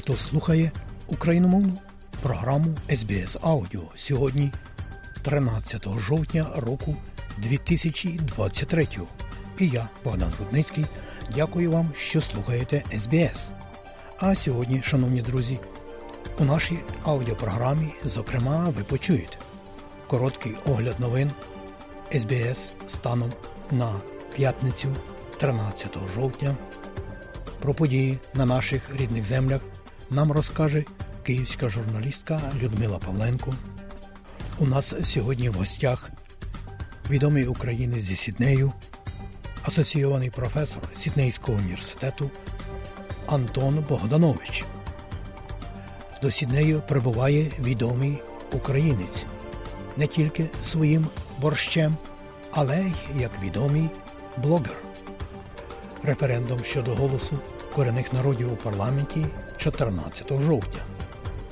хто слухає україномовну програму SBS Audio сьогодні, 13 жовтня року 2023. І я, Богдан Рудницький, дякую вам, що слухаєте SBS. А сьогодні, шановні друзі, у нашій аудіопрограмі, зокрема, ви почуєте короткий огляд новин SBS станом на п'ятницю 13 жовтня. Про події на наших рідних землях нам розкаже київська журналістка Людмила Павленко. У нас сьогодні в гостях відомий українець зі Сіднею, асоційований професор Сіднейського університету Антон Богданович. До Сіднею прибуває відомий українець не тільки своїм борщем, але й як відомий блогер. Референдум щодо голосу корінних народів у парламенті 14 жовтня.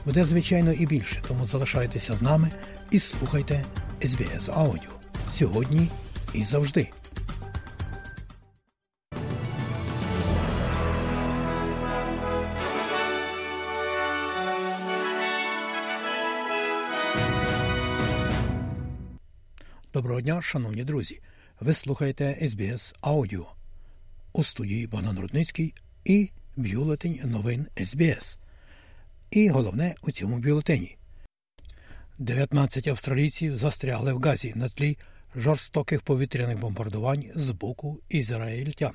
Буде, звичайно, і більше, тому залишайтеся з нами і слухайте SBS Аудіо сьогодні і завжди. Доброго дня, шановні друзі. Ви слухаєте SBS Аудіо. У студії Богдан Рудницький і бюлетень новин СБС. І головне у цьому бюлетені. 19 австралійців застрягли в Газі на тлі жорстоких повітряних бомбардувань з боку ізраїльтян.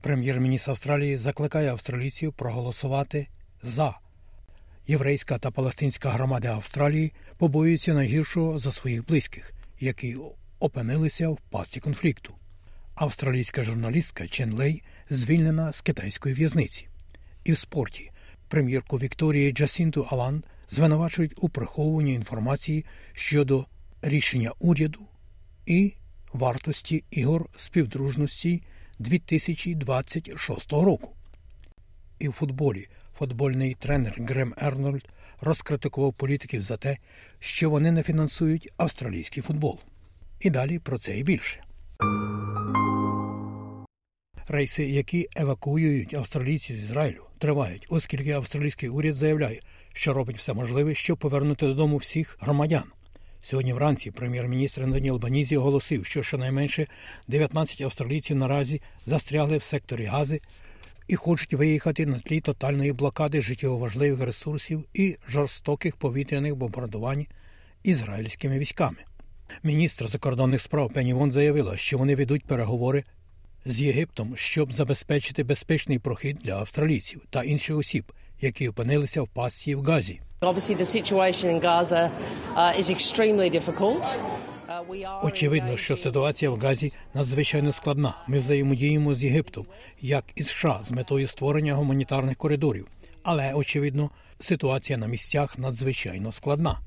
Прем'єр-міністр Австралії закликає австралійців проголосувати за. Єврейська та палестинська громади Австралії побоюються найгіршого за своїх близьких, які опинилися в пасті конфлікту. Австралійська журналістка Чен Лей звільнена з китайської в'язниці. І в спорті прем'єрку Вікторії Джасінту Алан звинувачують у приховуванні інформації щодо рішення уряду і вартості ігор співдружності 2026 року. І в футболі футбольний тренер Грем Ернольд розкритикував політиків за те, що вони не фінансують австралійський футбол. І далі про це і більше. Рейси, які евакуюють австралійців з Ізраїлю, тривають, оскільки австралійський уряд заявляє, що робить все можливе, щоб повернути додому всіх громадян. Сьогодні вранці прем'єр-міністр Антоні Албанізі оголосив, що щонайменше 19 австралійців наразі застрягли в секторі Гази і хочуть виїхати на тлі тотальної блокади життєво важливих ресурсів і жорстоких повітряних бомбардувань ізраїльськими військами. Міністр закордонних справ Пені Вон заявила, що вони ведуть переговори з Єгиптом, щоб забезпечити безпечний прохід для австралійців та інших осіб, які опинилися в пастці в Газі. Очевидно, що ситуація в Газі надзвичайно складна. Ми взаємодіємо з Єгиптом, як і США, з метою створення гуманітарних коридорів. Але очевидно, ситуація на місцях надзвичайно складна.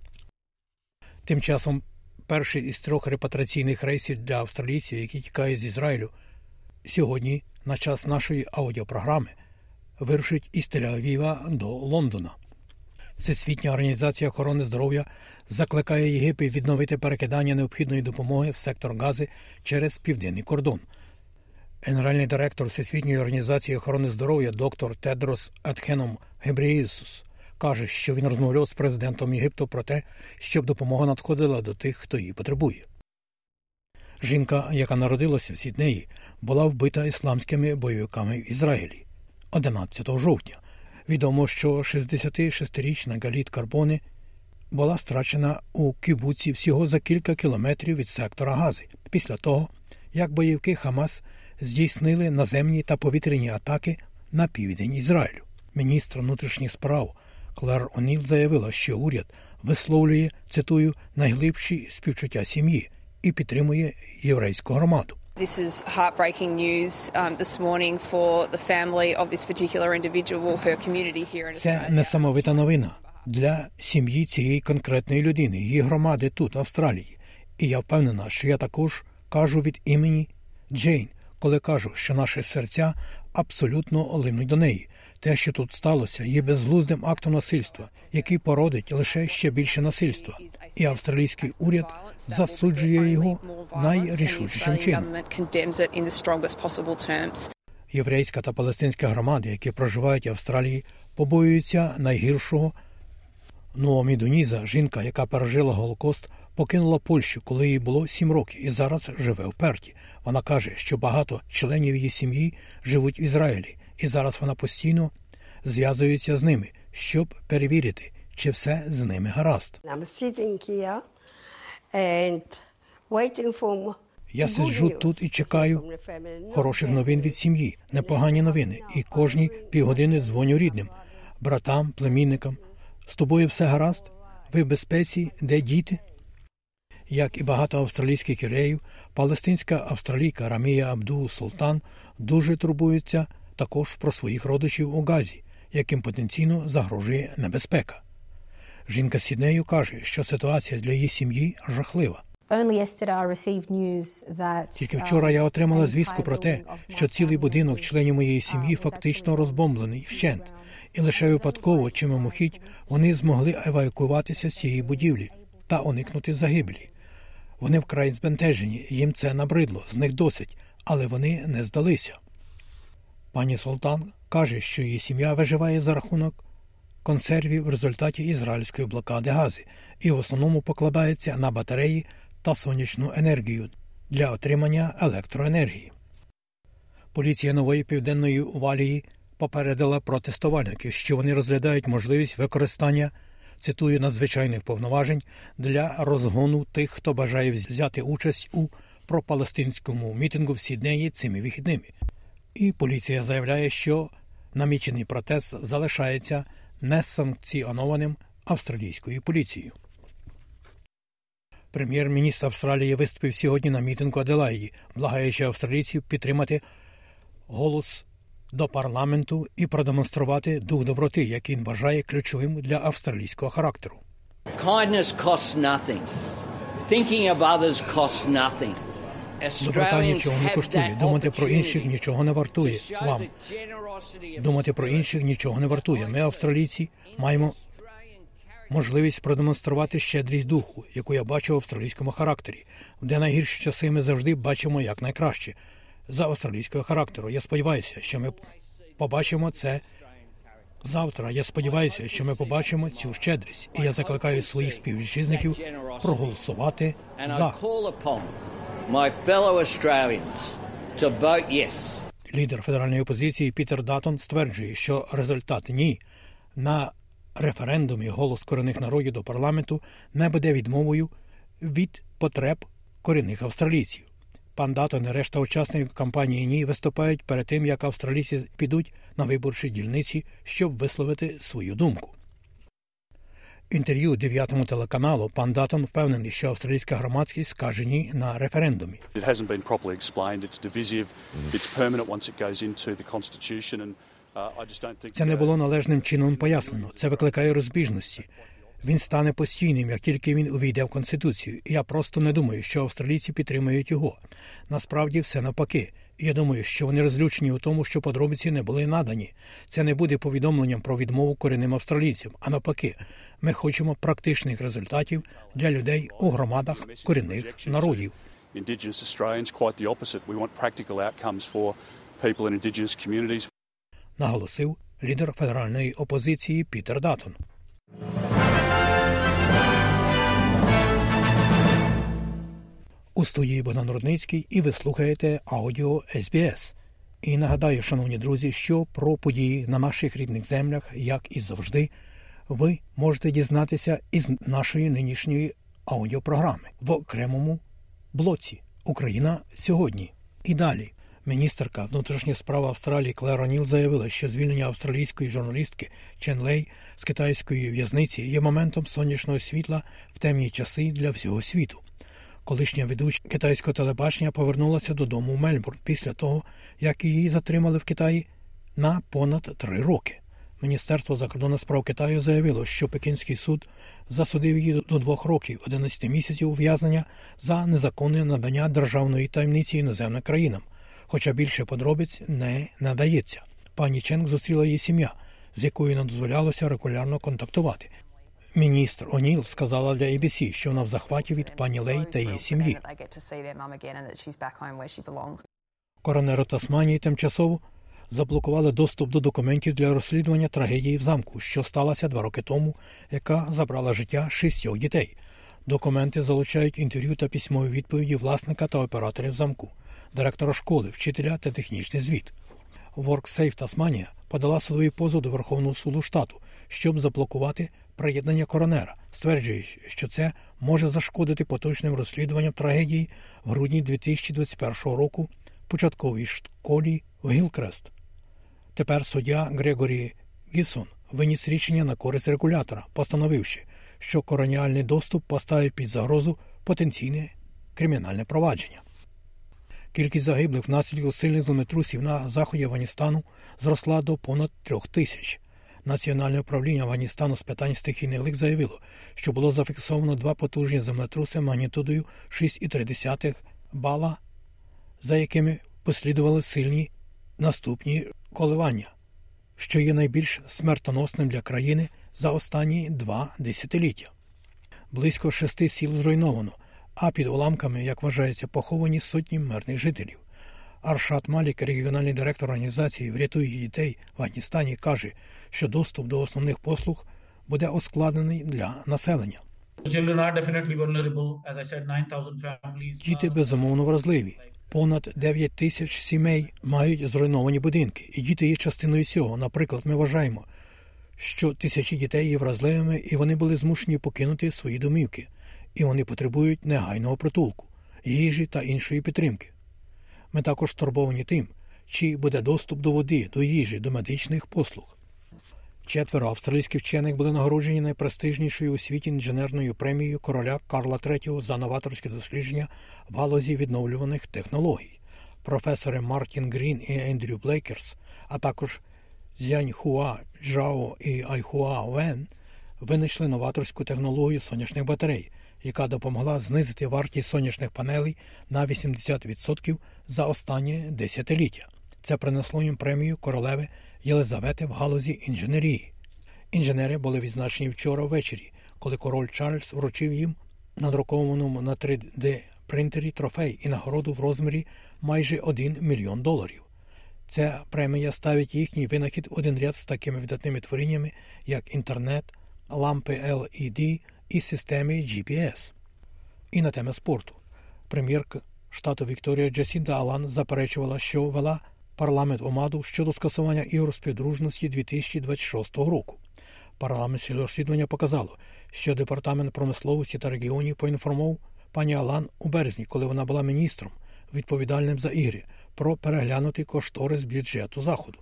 Тим часом перший із трьох репатраційних рейсів для австралійців, які тікають з Ізраїлю, сьогодні, на час нашої аудіопрограми, вирушить із Тель-Авіва до Лондона. Всесвітня організація охорони здоров'я закликає Єгипет відновити перекидання необхідної допомоги в сектор Гази через південний кордон. Генеральний директор Всесвітньої організації охорони здоров'я доктор Тедрос Атхеном Гебреєсус каже, що він розмовляв з президентом Єгипту про те, щоб допомога надходила до тих, хто її потребує. Жінка, яка народилася в Сіднеї, була вбита ісламськими бойовиками в Ізраїлі 11 жовтня. Відомо, що 66-річна Галіт Карбони була страчена у кібуці всього за кілька кілометрів від сектора Гази після того, як бойовики Хамас здійснили наземні та повітряні атаки на південь Ізраїлю. Міністр внутрішніх справ Клер Оніл заявила, що уряд висловлює цитую найглибші співчуття сім'ї і підтримує єврейську громаду. This is heartbreaking news um, this morning for the family of this particular individual, her community here in Це несамовита новина для сім'ї цієї конкретної людини, її громади тут, в Австралії. І я впевнена, що я також кажу від імені Джейн, коли кажу, що наші серця абсолютно линуть до неї. Те, що тут сталося, є безглуздим актом насильства, який породить лише ще більше насильства. І австралійський уряд засуджує його найрішучішим чином. Єврейська та палестинська громади, які проживають в Австралії, побоюються найгіршого. Нуомі Дуніза, жінка, яка пережила Голокост, покинула Польщу, коли їй було сім років, і зараз живе в Перті. Вона каже, що багато членів її сім'ї живуть в Ізраїлі, і зараз вона постійно зв'язується з ними, щоб перевірити, чи все з ними гаразд. Я сиджу тут і чекаю хороших новин від сім'ї, непогані новини. І кожні півгодини дзвоню рідним, братам, племінникам. З тобою все гаразд? Ви в безпеці, де діти? Як і багато австралійських євреїв, палестинська австралійка Рамія Абдул Султан дуже турбується також про своїх родичів у Газі, яким потенційно загрожує небезпека. Жінка Сіднею каже, що ситуація для її сім'ї жахлива. Тільки вчора я um, отримала звістку про те, що цілий будинок членів моєї uh, сім'ї фактично розбомблений вщент, і лише випадково чи мимохідь вони змогли евакуюватися з цієї будівлі та уникнути загибелі. Вони вкрай збентежені, їм це набридло, з них досить, але вони не здалися. Пані Султан каже, що її сім'я виживає за рахунок консервів в результаті ізраїльської блокади Гази і в основному покладається на батареї та сонячну енергію для отримання електроенергії. Поліція нової південної Валії попередила протестувальників, що вони розглядають можливість використання цитую надзвичайних повноважень для розгону тих, хто бажає взяти участь у пропалестинському мітингу в Сіднеї цими вихідними. І поліція заявляє, що намічений протест залишається несанкціонованим австралійською поліцією. Прем'єр-міністр Австралії виступив сьогодні на мітингу Аделаїді, благаючи австралійців підтримати голос до парламенту і продемонструвати дух доброти, який він вважає ключовим для австралійського характеру. Kindness costs nothing. Thinking of others costs nothing. Доброта нічого не коштує. Думати про інших нічого не вартує вам. Думати про інших нічого не вартує. Ми, австралійці, маємо можливість продемонструвати щедрість духу, яку я бачу в австралійському характері. Де найгірші часи ми завжди бачимо як найкраще за австралійського характеру. Я сподіваюся, що ми побачимо це завтра. Я сподіваюся, що ми побачимо цю щедрість. І я закликаю своїх співвітчизників проголосувати за. Лідер федеральної опозиції Пітер Датон стверджує, що результат ні на референдумі голос корінних народів до парламенту не буде відмовою від потреб корінних австралійців. Пан Датон і решта учасників кампанії ні виступають перед тим, як австралійці підуть на виборчі дільниці, щоб висловити свою думку. Інтерв'ю дев'ятому телеканалу пан Датон впевнений, що австралійська громадськість скаже ні на референдумі. Uh, Це не uh, було належним чином пояснено. Це викликає розбіжності. Він стане постійним, як тільки він увійде в конституцію. І я просто не думаю, що австралійці підтримують його. Насправді все навпаки. Я думаю, що вони розлючені у тому, що подробиці не були надані. Це не буде повідомленням про відмову корінним австралійцям. А навпаки, ми хочемо практичних результатів для людей у громадах корінних народів. Наголосив лідер федеральної опозиції Пітер Датон. У студії Богдан Рудницький і ви слухаєте аудіо СБС. І нагадаю, шановні друзі, що про події на наших рідних землях, як і завжди, ви можете дізнатися із нашої нинішньої аудіопрограми в окремому блоці Україна сьогодні. І далі міністерка внутрішніх справ Австралії Клер О'Ніл заявила, що звільнення австралійської журналістки Чен Лей з китайської в'язниці є моментом сонячного світла в темні часи для всього світу. Колишня ведуча китайського телебачення повернулася додому в Мельбурн після того, як її затримали в Китаї на понад три роки. Міністерство закордонних справ Китаю заявило, що Пекінський суд засудив її до двох років 11 місяців ув'язнення за незаконне надання державної таємниці іноземним країнам, хоча більше подробиць не надається. Пані Ченк зустріла її сім'я, з якою не дозволялося регулярно контактувати. Міністр О'Ніл сказала для ABC, що вона в захваті від пані Лей та її сім'ї. Коронеру Тасманії тимчасово заблокували доступ до документів для розслідування трагедії в замку, що сталося два роки тому, яка забрала життя шістьох дітей. Документи залучають інтерв'ю та письмові відповіді власника та операторів замку, директора школи, вчителя та технічний звіт. WorkSafe Тасманія подала судовий позов до Верховного суду штату, щоб заблокувати приєднання коронера, стверджуючи, що це може зашкодити поточним розслідуванням трагедії в грудні 2021 року в початковій школі в Гілкрест. Тепер суддя Грегорі Гісон виніс рішення на користь регулятора, постановивши, що короніальний доступ поставить під загрозу потенційне кримінальне провадження. Кількість загиблих внаслідок сильних землетрусів на заході Афганістану зросла до понад трьох тисяч. Національне управління Афганістану з питань стихійних лик заявило, що було зафіксовано два потужні землетруси магнітудою 6,3 бала, за якими послідували сильні наступні коливання, що є найбільш смертоносним для країни за останні два десятиліття. Близько шести сіл зруйновано, а під уламками, як вважається, поховані сотні мирних жителів. Аршат Малік, регіональний директор організації Врятуй дітей в Афганістані, каже, що доступ до основних послуг буде ускладнений для населення. Діти безумовно вразливі. Понад 9 тисяч сімей мають зруйновані будинки, і діти є частиною цього. Наприклад, ми вважаємо, що тисячі дітей є вразливими, і вони були змушені покинути свої домівки, і вони потребують негайного притулку, їжі та іншої підтримки. Ми також турбовані тим, чи буде доступ до води, до їжі, до медичних послуг. Четверо австралійських вчених були нагороджені найпрестижнішою у світі інженерною премією короля Карла III за новаторське дослідження в галузі відновлюваних технологій. Професори Мартін Грін і Ендрю Блейкерс, а також Зянь Хуа Джао і Айхуа Вен винайшли новаторську технологію сонячних батарей, яка допомогла знизити вартість сонячних панелей на 80% за останнє десятиліття. Це принесло їм премію королеви Єлизавети в галузі інженерії. Інженери були відзначені вчора ввечері, коли король Чарльз вручив їм надрукованому на 3D принтері трофей і нагороду в розмірі майже 1 мільйон доларів. Ця премія ставить їхній винахід один ряд з такими видатними творіннями, як інтернет, лампи LED і системи GPS. І на теми спорту. Прем'єрка штату Вікторія Джасінда Алан заперечувала, що вела парламент ОМАДу щодо скасування ігор співдружності 2026 року. Парламентське розслідування показало, що департамент промисловості та регіонів поінформував пані Алан у березні, коли вона була міністром, відповідальним за ігри, про переглянутий кошторис бюджету заходу.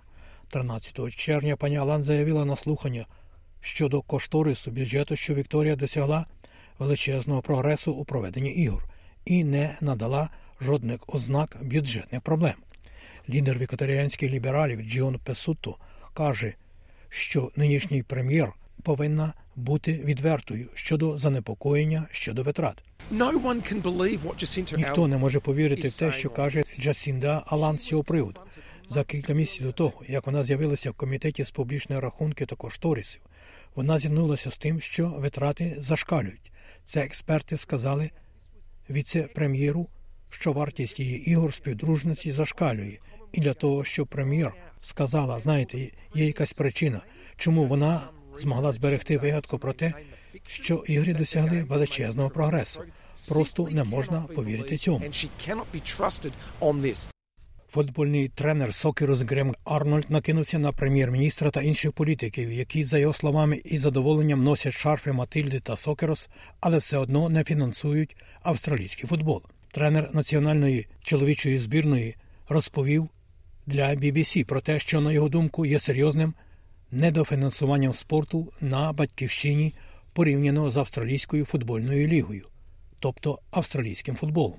13 червня пані Алан заявила на слухання щодо кошторису бюджету, що Вікторія досягла величезного прогресу у проведенні ігор і не надала жодних ознак бюджетних проблем. Лідер вікторіанських лібералів Джон Песуто каже, що нинішній прем'єр повинна бути відвертою щодо занепокоєння щодо витрат. Ніхто не може повірити в те, що каже Джасінда Алан з цього приводу. За кілька місяців до того, як вона з'явилася в комітеті з публічної рахунки та кошторисів, вона зіткнулася з тим, що витрати зашкалюють. Це експерти сказали віце-прем'єру, що вартість її ігор співдружності зашкалює, і для того, щоб прем'єр сказала, знаєте, є якась причина, чому вона змогла зберегти вигадку про те, що ігри досягли величезного прогресу. Просто не можна повірити цьому. Футбольний тренер Сокерус Грем Арнольд накинувся на прем'єр-міністра та інших політиків, які, за його словами, із задоволенням носять шарфи Матильди та Сокерос, але все одно не фінансують австралійський футбол. Тренер національної чоловічої збірної розповів для BBC про те, що на його думку є серйозним недофінансуванням спорту на батьківщині порівняно з австралійською футбольною лігою. Тобто австралійським футболом.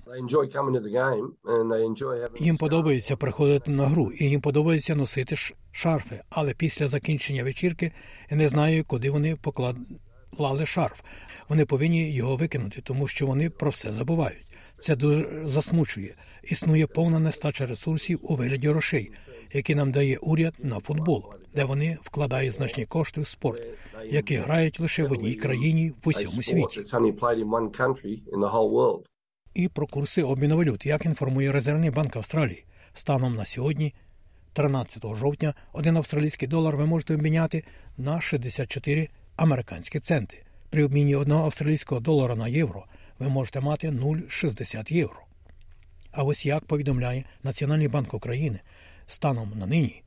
Їм подобається приходити на гру, і їм подобається носити шарфи. Але після закінчення вечірки я не знаю, куди вони поклали шарф. Вони повинні його викинути, тому що вони про все забувають. Це дуже засмучує. Існує повна нестача ресурсів у вигляді грошей, які нам дає уряд на футбол, де вони вкладають значні кошти в спорт, які грають лише в одній країні в усьому світі. і про курси обміну валют, як інформує Резервний банк Австралії. Станом на сьогодні, 13 жовтня, один австралійський долар ви можете обміняти на 64 американські центи. При обміні одного австралійського долара на євро ви можете мати 0,60 євро. А ось як повідомляє Національний банк України, станом на нині,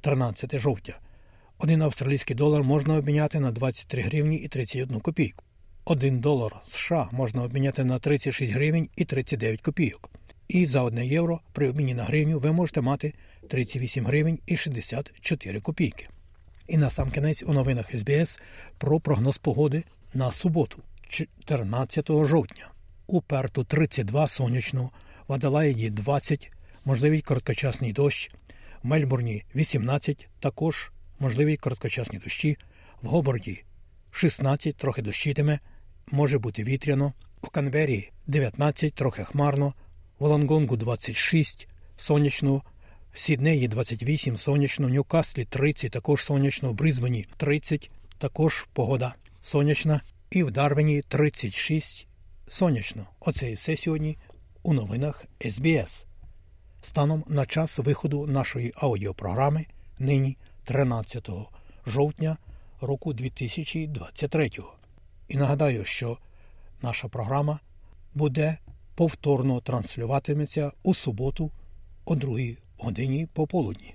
13 жовтня, один австралійський долар можна обміняти на 23 гривні і 31 копійку. Один долар США можна обміняти на 36 гривень і 39 копійок. І за 1 євро при обміні на гривню ви можете мати 38 гривень і 64 копійки. І на сам кінець у новинах СБС про прогноз погоди на суботу, 14 жовтня. У Перту 32 сонячно, в Аделаїді 20, можливий короткочасний дощ, в Мельбурні 18, також можливі короткочасні дощі, в Гоборді 16, трохи дощитиме, може бути вітряно, в Канбері 19, трохи хмарно, в Лонгонгу 26, сонячно, в Сіднеї 28, сонячно, в Ньюкаслі 30, також сонячно, в Бризбені 30, також погода сонячна, і в Дарвіні 36, сонячно. Оце і все сьогодні у новинах СБС. Станом на час виходу нашої аудіопрограми нині 13 жовтня року 2023. І нагадаю, що наша програма буде повторно транслюватиметься у суботу о 2 годині пополудні.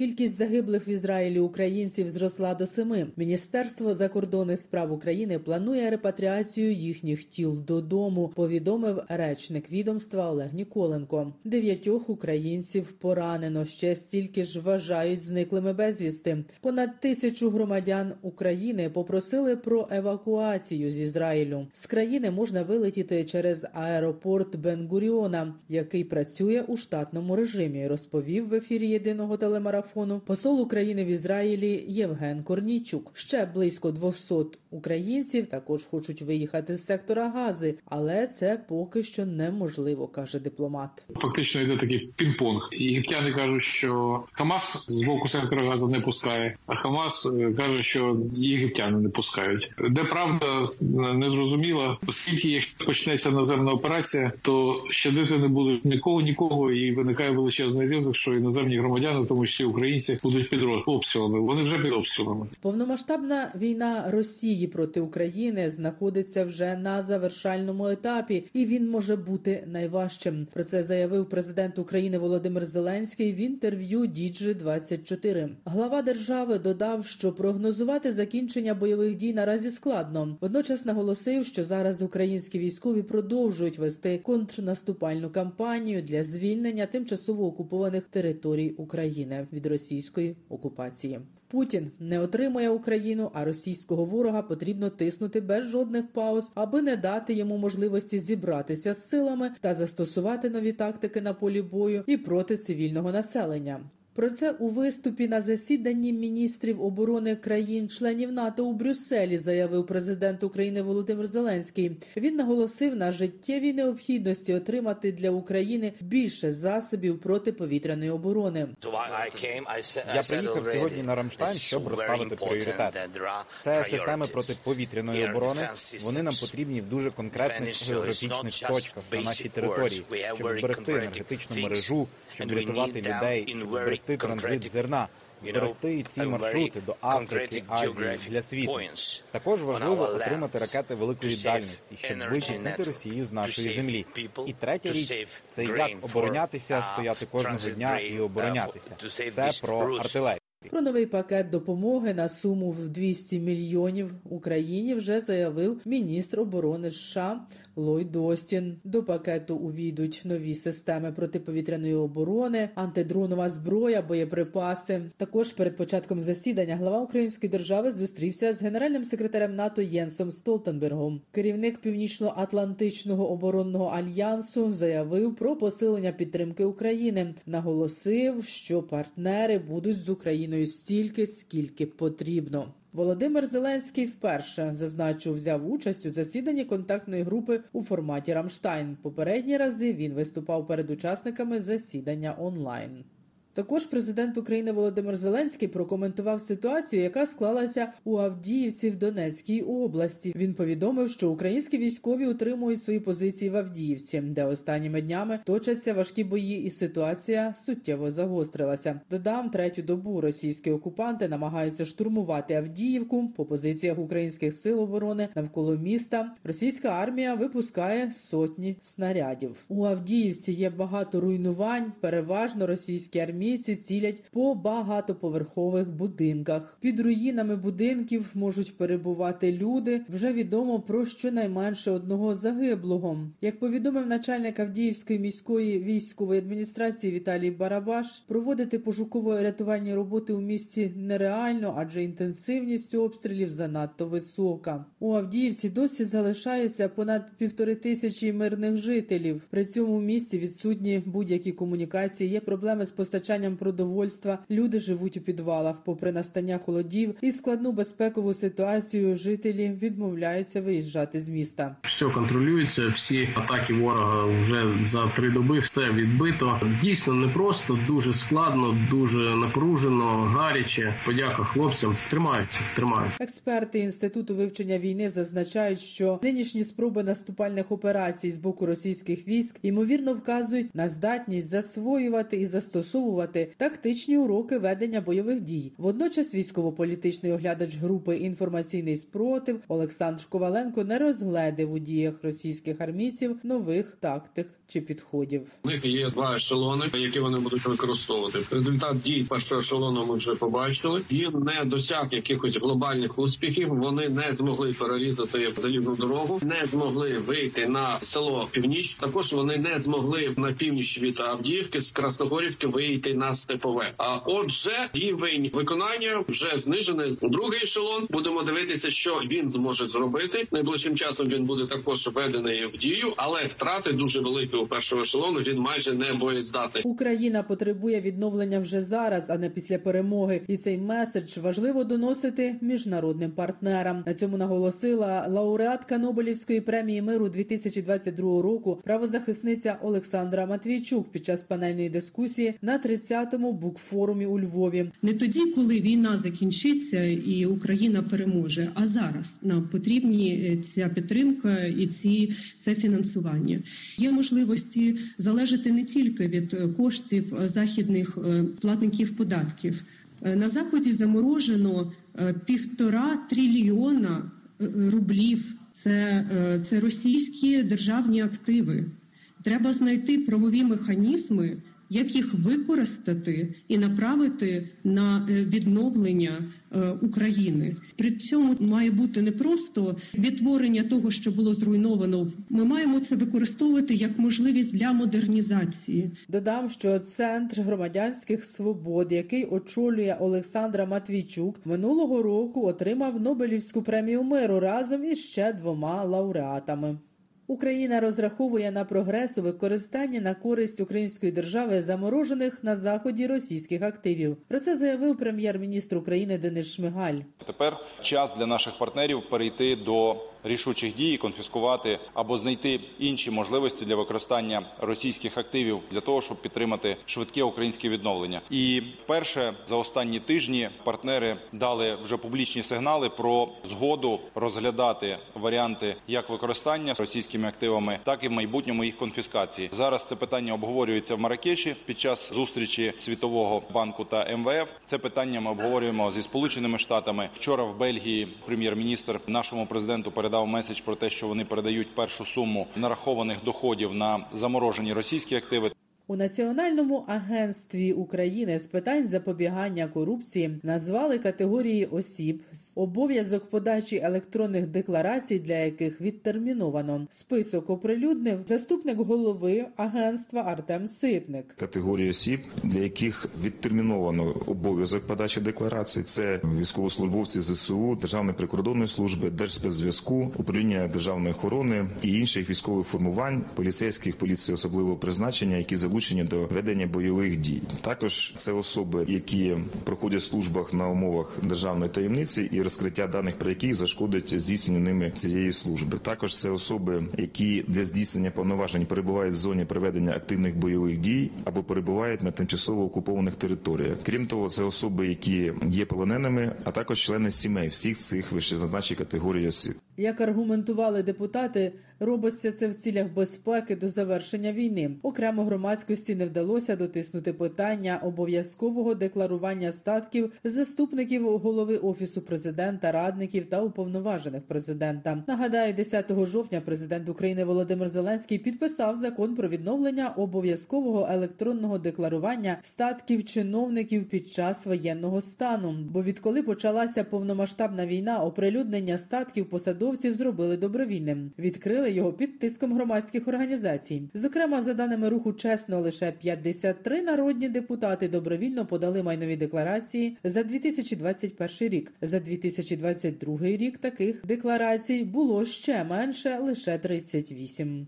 Кількість загиблих в Ізраїлі українців зросла до семи. Міністерство закордонних справ України планує репатріацію їхніх тіл додому. Повідомив речник відомства Олег Ніколенко. Дев'ятьох українців поранено. Ще стільки ж вважають зниклими безвісти. Понад тисячу громадян України попросили про евакуацію з Ізраїлю. З країни можна вилетіти через аеропорт Бен-Гуріона, який працює у штатному режимі. Розповів в ефірі єдиного телемарафону посол України в Ізраїлі Євген Корнійчук. Ще близько 200 українців також хочуть виїхати з сектора Гази, але це поки що неможливо, каже дипломат. Фактично йде такий пінг-понг. Єгиптяни кажуть, що Хамас з боку сектора Газа не пускає, а Хамас е, каже, що єгиптяни не пускають. Де правда не зрозуміла, оскільки якщо почнеться наземна операція, то щадити не будуть нікого, нікого, і виникає величезний ризик, що іноземні громадяни, в тому числі українці, будуть під обстрілами. Вони вже під обстрілами. Повномасштабна війна Росії проти України знаходиться вже на завершальному етапі, і він може бути найважчим. Про це заявив президент України Володимир Зеленський в інтерв'ю Діджи 24 Глава держави додав, що прогнозувати закінчення бойових дій наразі складно. Водночас наголосив, що зараз українські військові продовжують вести контрнаступальну кампанію для звільнення тимчасово окупованих територій України від російської окупації. Путін не отримує Україну, а російського ворога потрібно тиснути без жодних пауз, аби не дати йому можливості зібратися з силами та застосувати нові тактики на полі бою і проти цивільного населення. Про це у виступі на засіданні міністрів оборони країн-членів НАТО у Брюсселі заявив президент України Володимир Зеленський. Він наголосив на життєвій необхідності отримати для України більше засобів протиповітряної оборони. Я приїхав сьогодні на Рамштайн, щоб розставити пріоритети. Це системи протиповітряної оборони. Вони нам потрібні в дуже конкретних географічних точках на нашій території, щоб зберегти енергетичну мережу, щоб врятувати людей, щоб зберегти транзит зерна. Зберегти ці маршрути до Африки, Азії для світу. Також важливо отримати ракети великої дальності, щоб витіснити Росію з нашої землі. І третя річ це як оборонятися, стояти кожного дня і оборонятися. Це про артилерію. Про новий пакет допомоги на суму в 200 мільйонів Україні вже заявив міністр оборони США Ллойд Остін. До пакету увійдуть нові системи протиповітряної оборони, антидронова зброя, боєприпаси. Також перед початком засідання глава Української держави зустрівся з генеральним секретарем НАТО Єнсом Столтенбергом. Керівник Північно-Атлантичного оборонного альянсу заявив про посилення підтримки України. Наголосив, що партнери будуть з Україною стільки, скільки потрібно. Володимир Зеленський вперше зазначив, взяв участь у засіданні контактної групи у форматі Рамштайн. Попередні рази він виступав перед учасниками засідання онлайн. Також президент України Володимир Зеленський прокоментував ситуацію, яка склалася у Авдіївці в Донецькій області. Він повідомив, що українські військові утримують свої позиції в Авдіївці, де останніми днями точаться важкі бої, і ситуація суттєво загострилася. Додам третю добу російські окупанти намагаються штурмувати Авдіївку по позиціях українських сил оборони навколо міста. Російська армія випускає сотні снарядів. У Авдіївці є багато руйнувань, переважно російські армії армійці цілять по багатоповерхових будинках. Під руїнами будинків можуть перебувати люди. Вже відомо про щонайменше одного загиблого. Як повідомив начальник Авдіївської міської військової адміністрації Віталій Барабаш, проводити пошуково-рятувальні роботи у місті нереально, адже інтенсивність обстрілів занадто висока. У Авдіївці досі залишаються понад півтори тисячі мирних жителів. При цьому місті відсутні будь-які комунікації. Є проблеми з постачанням постачанням продовольства. Люди живуть у підвалах. Попри настання холодів і складну безпекову ситуацію, жителі відмовляються виїжджати з міста. Все контролюється, всі атаки ворога вже за три доби. Все відбито. Дійсно непросто, дуже складно, дуже напружено, гаряче. Подяка хлопцям. Тримаються, тримаються. Експерти інституту вивчення війни зазначають, що нинішні спроби наступальних операцій з боку російських військ ймовірно вказують на здатність засвоювати і застосовувати тактичні уроки ведення бойових дій. Водночас військово-політичний оглядач групи інформаційний спротив Олександр Коваленко не розгледив у діях російських армійців нових тактик чи підходів. У них є два ешелони, які вони будуть використовувати. Результат дій першого ешелону ми вже побачили. Він не досяг якихось глобальних успіхів. Вони не змогли перерізати залізну дорогу, не змогли вийти на село північ. Також вони не змогли на північ від Авдіївки з Красногорівки вийти на степове. А отже, рівень виконання вже знижений. Другий ешелон будемо дивитися, що він зможе зробити. Найближчим часом він буде також введений в дію, але втрати дуже великі у першого ешелону. Він майже не боєздатний. Україна потребує відновлення вже зараз, а не після перемоги. І цей меседж важливо доносити міжнародним партнерам. На цьому наголосила лауреатка Нобелівської премії миру 2022 року. Правозахисниця Олександра Матвійчук під час панельної дискусії на 30-му букфорумі у Львові. Не тоді, коли війна закінчиться і Україна переможе, а зараз нам потрібні ця підтримка і ці це фінансування. Є можливості залежати не тільки від коштів західних платників податків. На заході заморожено півтора трильйона рублів. Це, це російські державні активи. Треба знайти правові механізми як їх використати і направити на відновлення України. При цьому має бути не просто відтворення того, що було зруйновано. Ми маємо це використовувати як можливість для модернізації. Додам, що центр громадянських свобод, який очолює Олександра Матвійчук, минулого року отримав Нобелівську премію миру разом із ще двома лауреатами. Україна розраховує на прогрес у використанні на користь української держави заморожених на заході російських активів. Про це заявив прем'єр-міністр України Денис Шмигаль. Тепер час для наших партнерів перейти до рішучих дій, конфіскувати або знайти інші можливості для використання російських активів для того, щоб підтримати швидке українське відновлення. І вперше за останні тижні партнери дали вже публічні сигнали про згоду розглядати варіанти як використання російськими активами, так і в майбутньому їх конфіскації. Зараз це питання обговорюється в Маракеші під час зустрічі Світового банку та МВФ. Це питання ми обговорюємо зі сполученими штатами. Вчора в Бельгії прем'єр-міністр нашому президенту передав меседж про те, що вони передають першу суму нарахованих доходів на заморожені російські активи. У Національному агентстві України з питань запобігання корупції назвали категорії осіб обов'язок подачі електронних декларацій, для яких відтерміновано список оприлюднив заступник голови агентства Артем Ситник. Категорії осіб, для яких відтерміновано обов'язок подачі декларацій, це військовослужбовці ЗСУ, Державної прикордонної служби, Держспецзв'язку, управління державної охорони і інших військових формувань, поліцейських поліції особливого призначення, які залучені залучені до ведення бойових дій. Також це особи, які проходять в службах на умовах державної таємниці і розкриття даних про яких зашкодить здійсненню ними цієї служби. Також це особи, які для здійснення повноважень перебувають в зоні проведення активних бойових дій або перебувають на тимчасово окупованих територіях. Крім того, це особи, які є полоненими, а також члени сімей всіх цих вищезазначених категорій осіб. Як аргументували депутати, робиться це в цілях безпеки до завершення війни. Окремо громадськості не вдалося дотиснути питання обов'язкового декларування статків заступників голови офісу президента, радників та уповноважених президента. Нагадаю, 10 жовтня президент України Володимир Зеленський підписав закон про відновлення обов'язкового електронного декларування статків чиновників під час воєнного стану. Бо відколи почалася повномасштабна війна, оприлюднення статків посадовців зробили добровільним. Відкрили його під тиском громадських організацій. Зокрема, за даними руху чесно, лише 53 народні депутати добровільно подали майнові декларації за 2021 рік. За 2022 рік таких декларацій було ще менше лише 38.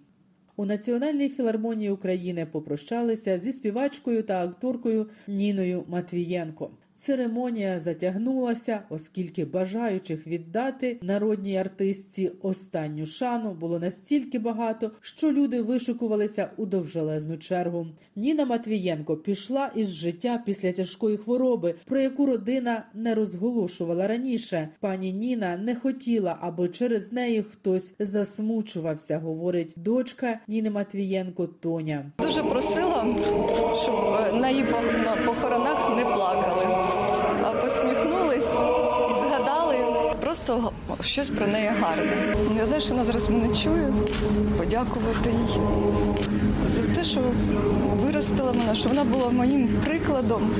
У Національній філармонії України попрощалися зі співачкою та акторкою Ніною Матвієнко. Церемонія затягнулася, оскільки бажаючих віддати народній артистці останню шану було настільки багато, що люди вишикувалися у довжелезну чергу. Ніна Матвієнко пішла із життя після тяжкої хвороби, про яку родина не розголошувала раніше. Пані Ніна не хотіла, аби через неї хтось засмучувався, говорить дочка Ніни Матвієнко Тоня. Дуже просила, щоб на її похоронах не плакали посміхнулись і згадали просто щось про неї гарне. Я знаю, що вона зараз мене чує, подякувати їй за те, що виростила мене, що вона була моїм прикладом.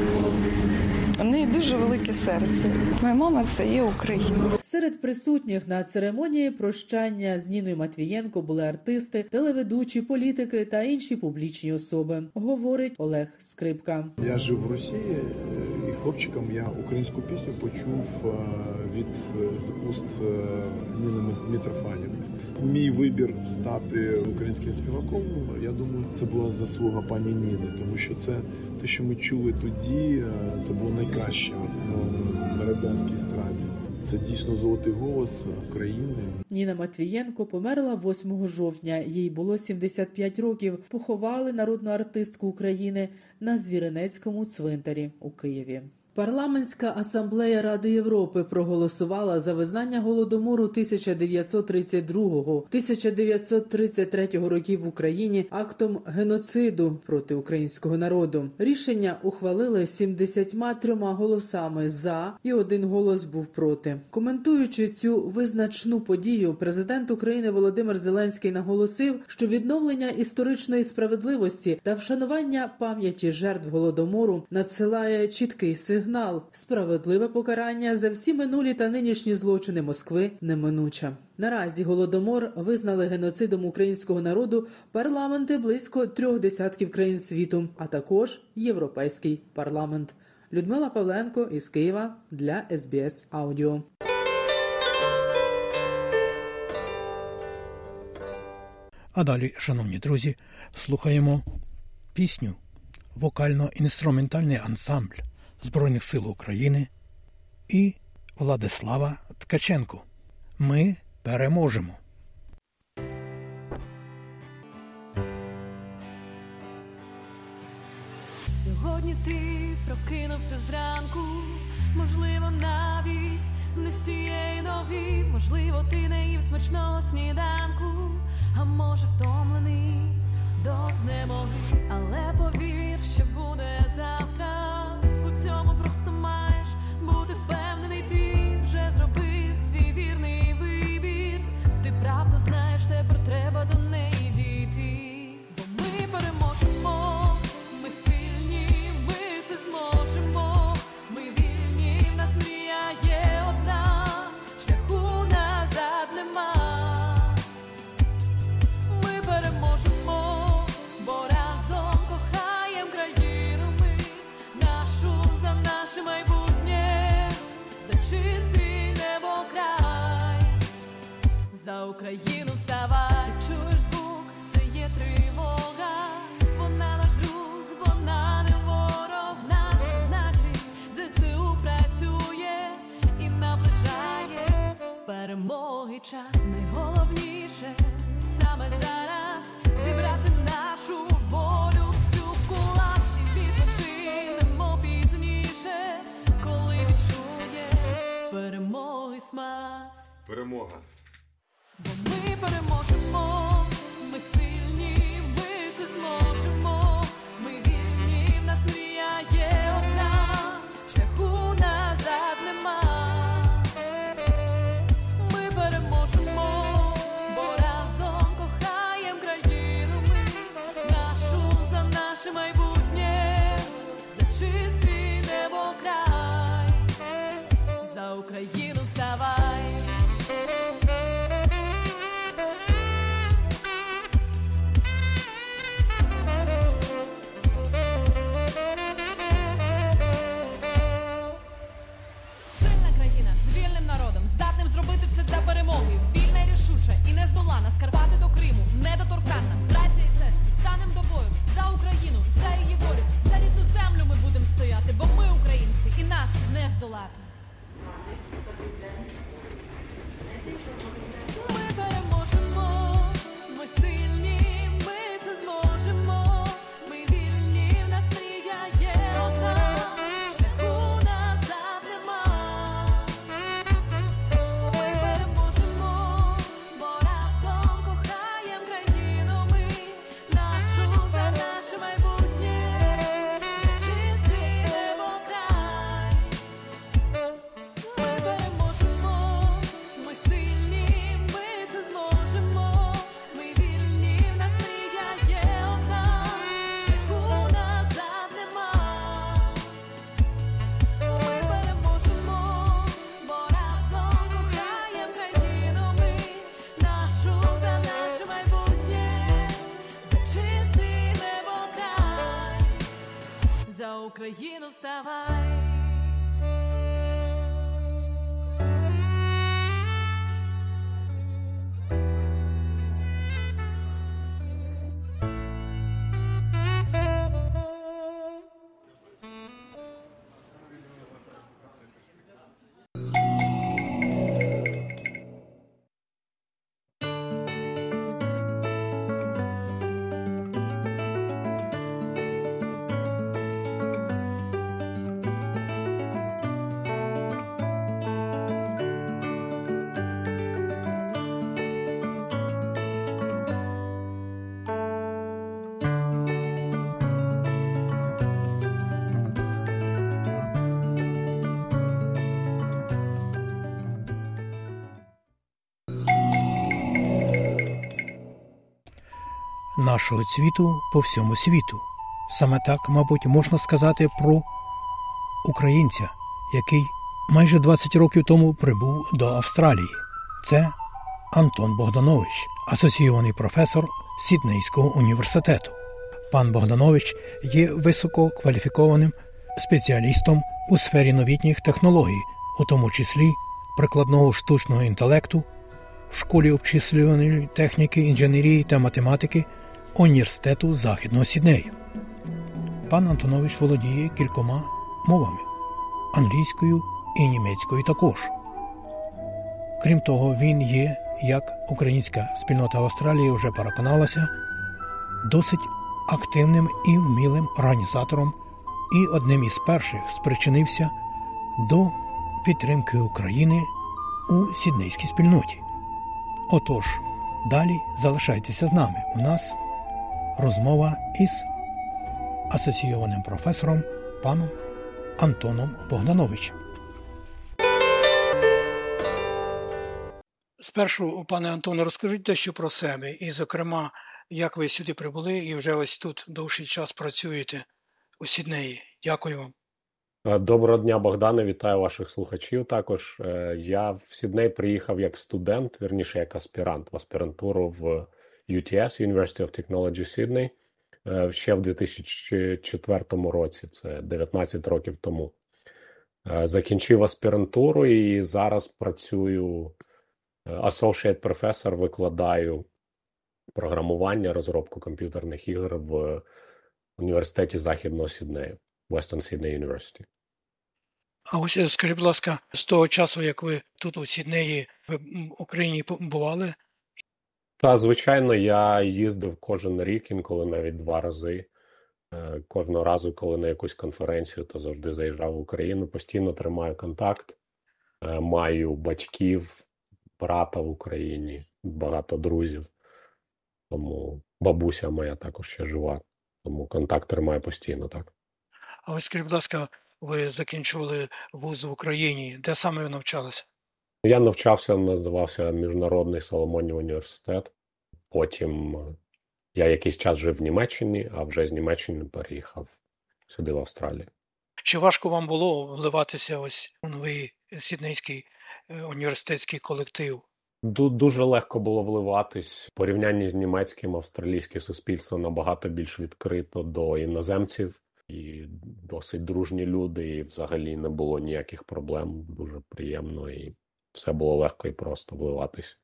У неї дуже велике серце. Моя мама це є Україна. Серед присутніх на церемонії прощання з Ніною Матвієнко були артисти, телеведучі, політики та інші публічні особи. Говорить Олег Скрипка. Я жив в Росії і хлопчиком я українську пісню почув від з уст Ніни Мітрофанівни. Мій вибір стати українським співаком. Я думаю, це була заслуга пані Ніни, тому що це те, що ми чули тоді, це було найкраще на радянській естраді. Це дійсно золотий голос України. Ніна Матвієнко померла 8 жовтня. Їй було 75 років. Поховали народну артистку України на Звіринецькому цвинтарі у Києві. Парламентська асамблея Ради Європи проголосувала за визнання голодомору 1932-1933 років в Україні актом геноциду проти українського народу. Рішення ухвалили 73 голосами за і один голос був проти. Коментуючи цю визначну подію, президент України Володимир Зеленський наголосив, що відновлення історичної справедливості та вшанування пам'яті жертв голодомору надсилає чіткий сигнал сигнал справедливе покарання за всі минулі та нинішні злочини Москви неминуче. Наразі голодомор визнали геноцидом українського народу парламенти близько трьох десятків країн світу, а також європейський парламент. Людмила Павленко із Києва для СБС Аудіо. А далі, шановні друзі, слухаємо пісню вокально-інструментальний ансамбль Збройних сил України і Владислава Ткаченко. Ми переможемо. Сьогодні ти прокинувся зранку, можливо, навіть не з цієї ноги, можливо, ти не їв смачного сніданку, а може втомлений до знемоги, але повір, що буде завтра. Цьому просто маєш бути впевнений, Україну вставай, чуєш звук, це є тривога, вона наш друг, вона не ворог. Наш, значить, ЗСУ працює і наближає. Перемоги час найголовніше. Саме зараз зібрати нашу волю всю в кулак, коли відчує перемоги смак. Перемога. Переможемо, ми сильні, нашого цвіту по всьому світу. Саме так, мабуть, можна сказати про українця, який майже 20 років тому прибув до Австралії. Це Антон Богданович, асоційований професор Сіднейського університету. Пан Богданович є висококваліфікованим спеціалістом у сфері новітніх технологій, у тому числі прикладного штучного інтелекту, в школі обчислювальної техніки, інженерії та математики університету Західного Сіднею. Пан Антонович володіє кількома мовами англійською і німецькою також. Крім того, він є, як українська спільнота Австралії вже переконалася, досить активним і вмілим організатором, і одним із перших спричинився до підтримки України у сіднейській спільноті. Отож, далі залишайтеся з нами. У нас розмова із асоційованим професором паном Антоном Богдановичем. Спершу, пане Антоне, розкажіть дещо про себе, і, зокрема, як ви сюди прибули і вже ось тут довший час працюєте у Сіднеї. Дякую вам. Доброго дня, Богдане. Вітаю ваших слухачів. Також я в Сідней приїхав як студент, вірніше як аспірант в аспірантуру в UTS, University of Technology Sydney, ще в 2004 році, це 19 років тому. Закінчив аспірантуру і зараз працюю associate професор, викладаю програмування, розробку комп'ютерних ігор в університеті Західного Сіднею, Western Sydney University. А ось скажіть, будь ласка, з того часу, як ви тут у Сіднеї в Україні бували? Та, звичайно, я їздив кожен рік, інколи навіть два рази. Кожного разу, коли на якусь конференцію, то завжди заїжджав в Україну. Постійно тримаю контакт, маю батьків, брата в Україні, багато друзів. Тому бабуся моя також ще жива. Тому контакт тримаю постійно, так. А ось скажіть, будь ласка, ви закінчували вуз в Україні. Де саме ви навчалися? Я навчався, називався Міжнародний Соломонів університет. Потім я якийсь час жив в Німеччині, а вже з Німеччини переїхав сюди, в Австралію. Чи важко вам було вливатися ось у новий сіднейський університетський колектив? Дуже легко було вливатись. В порівнянні з німецьким австралійське суспільство набагато більш відкрито до іноземців і досить дружні люди, і взагалі не було ніяких проблем. Дуже приємно і все було легко і просто вливатись.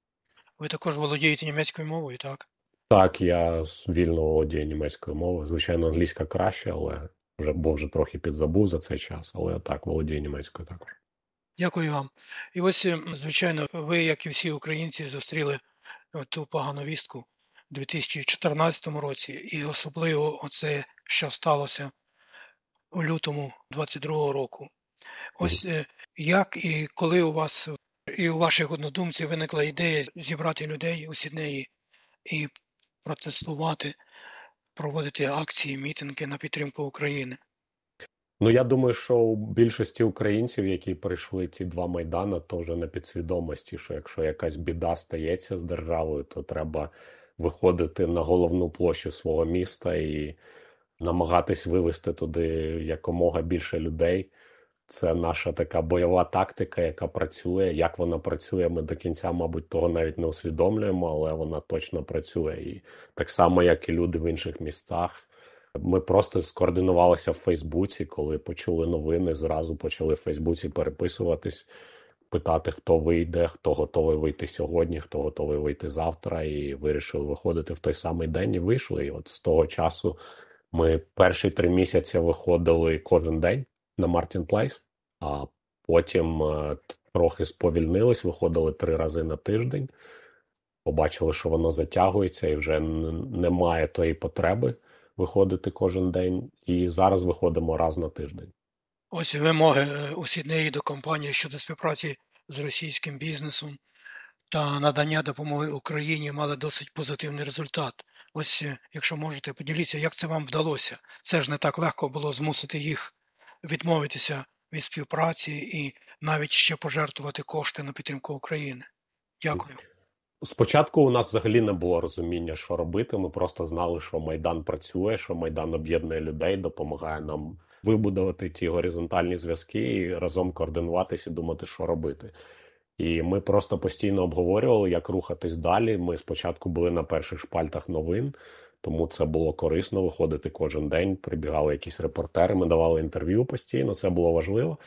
Ви також володієте німецькою мовою, так? Так, я вільно володію німецькою мовою. Звичайно, англійська краще, але вже бо вже трохи підзабув за цей час, але так, володію німецькою також. Дякую вам. І ось, звичайно, ви, як і всі українці, зустріли ту погану вістку у 2014 році, і особливо оце, що сталося у лютому 22-го року. Ось як і коли у вас і у ваших однодумців виникла ідея зібрати людей у Сіднеї і протестувати, проводити акції, мітинги на підтримку України? Ну, я думаю, що у більшості українців, які прийшли ці два майдани, то вже на підсвідомості, що якщо якась біда стається з державою, то треба виходити на головну площу свого міста і намагатись вивести туди якомога більше людей. Це наша така бойова тактика, яка працює. Як вона працює, ми до кінця, мабуть, того навіть не усвідомлюємо, але вона точно працює. І так само, як і люди в інших містах. Ми просто скоординувалися в Фейсбуці, коли почули новини, зразу почали в Фейсбуці переписуватись, питати, хто вийде, хто готовий вийти сьогодні, хто готовий вийти завтра, і вирішили виходити в той самий день і вийшли. І от з того часу ми перші три місяці виходили кожен день на Мартін Плейс, а потім трохи сповільнились, виходили три рази на тиждень. Побачили, що воно затягується і вже немає тої потреби виходити кожен день, і зараз виходимо раз на тиждень. Ось вимоги у Сіднеї до компанії щодо співпраці з російським бізнесом та надання допомоги Україні мали досить позитивний результат. Ось, якщо можете, поділіться, як це вам вдалося. Це ж не так легко було змусити їх відмовитися від співпраці і навіть ще пожертвувати кошти на підтримку України. Дякую. Спочатку у нас взагалі не було розуміння, що робити. Ми просто знали, що майдан працює, що майдан об'єднує людей, допомагає нам вибудувати ті горизонтальні зв'язки і разом координуватися думати, що робити. І ми просто постійно обговорювали, як рухатись далі. Ми спочатку були на перших шпальтах новин, тому це було корисно виходити кожен день. Прибігали якісь репортери, ми давали інтерв'ю постійно. Це було важливо.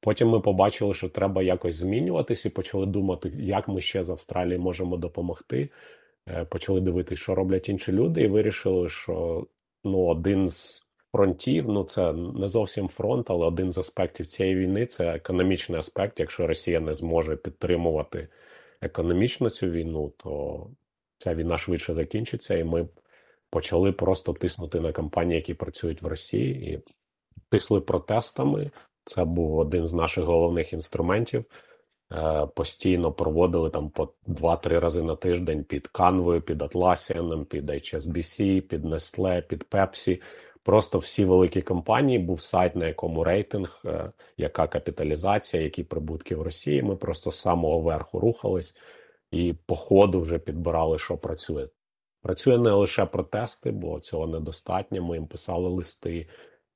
Потім ми побачили, що треба якось змінюватись, і почали думати, як ми ще з Австралії можемо допомогти. Е, почали дивитися, що роблять інші люди, і вирішили, що ну один з фронтів, ну це не зовсім фронт, але один з аспектів цієї війни це економічний аспект. Якщо Росія не зможе підтримувати економічно цю війну, то ця війна швидше закінчиться, і ми почали просто тиснути на компанії, які працюють в Росії, і тисли протестами. Це був один з наших головних інструментів. Е, постійно проводили там по 2-3 рази на тиждень під Канвою, під Atlassian, під HSBC, під Nestle, під Pepsi. Просто всі великі компанії був сайт, на якому рейтинг, е, яка капіталізація, які прибутки в Росії. Ми просто з самого верху рухались і по ходу вже підбирали, що працює. Працює не лише протести, бо цього недостатньо. Ми їм писали листи,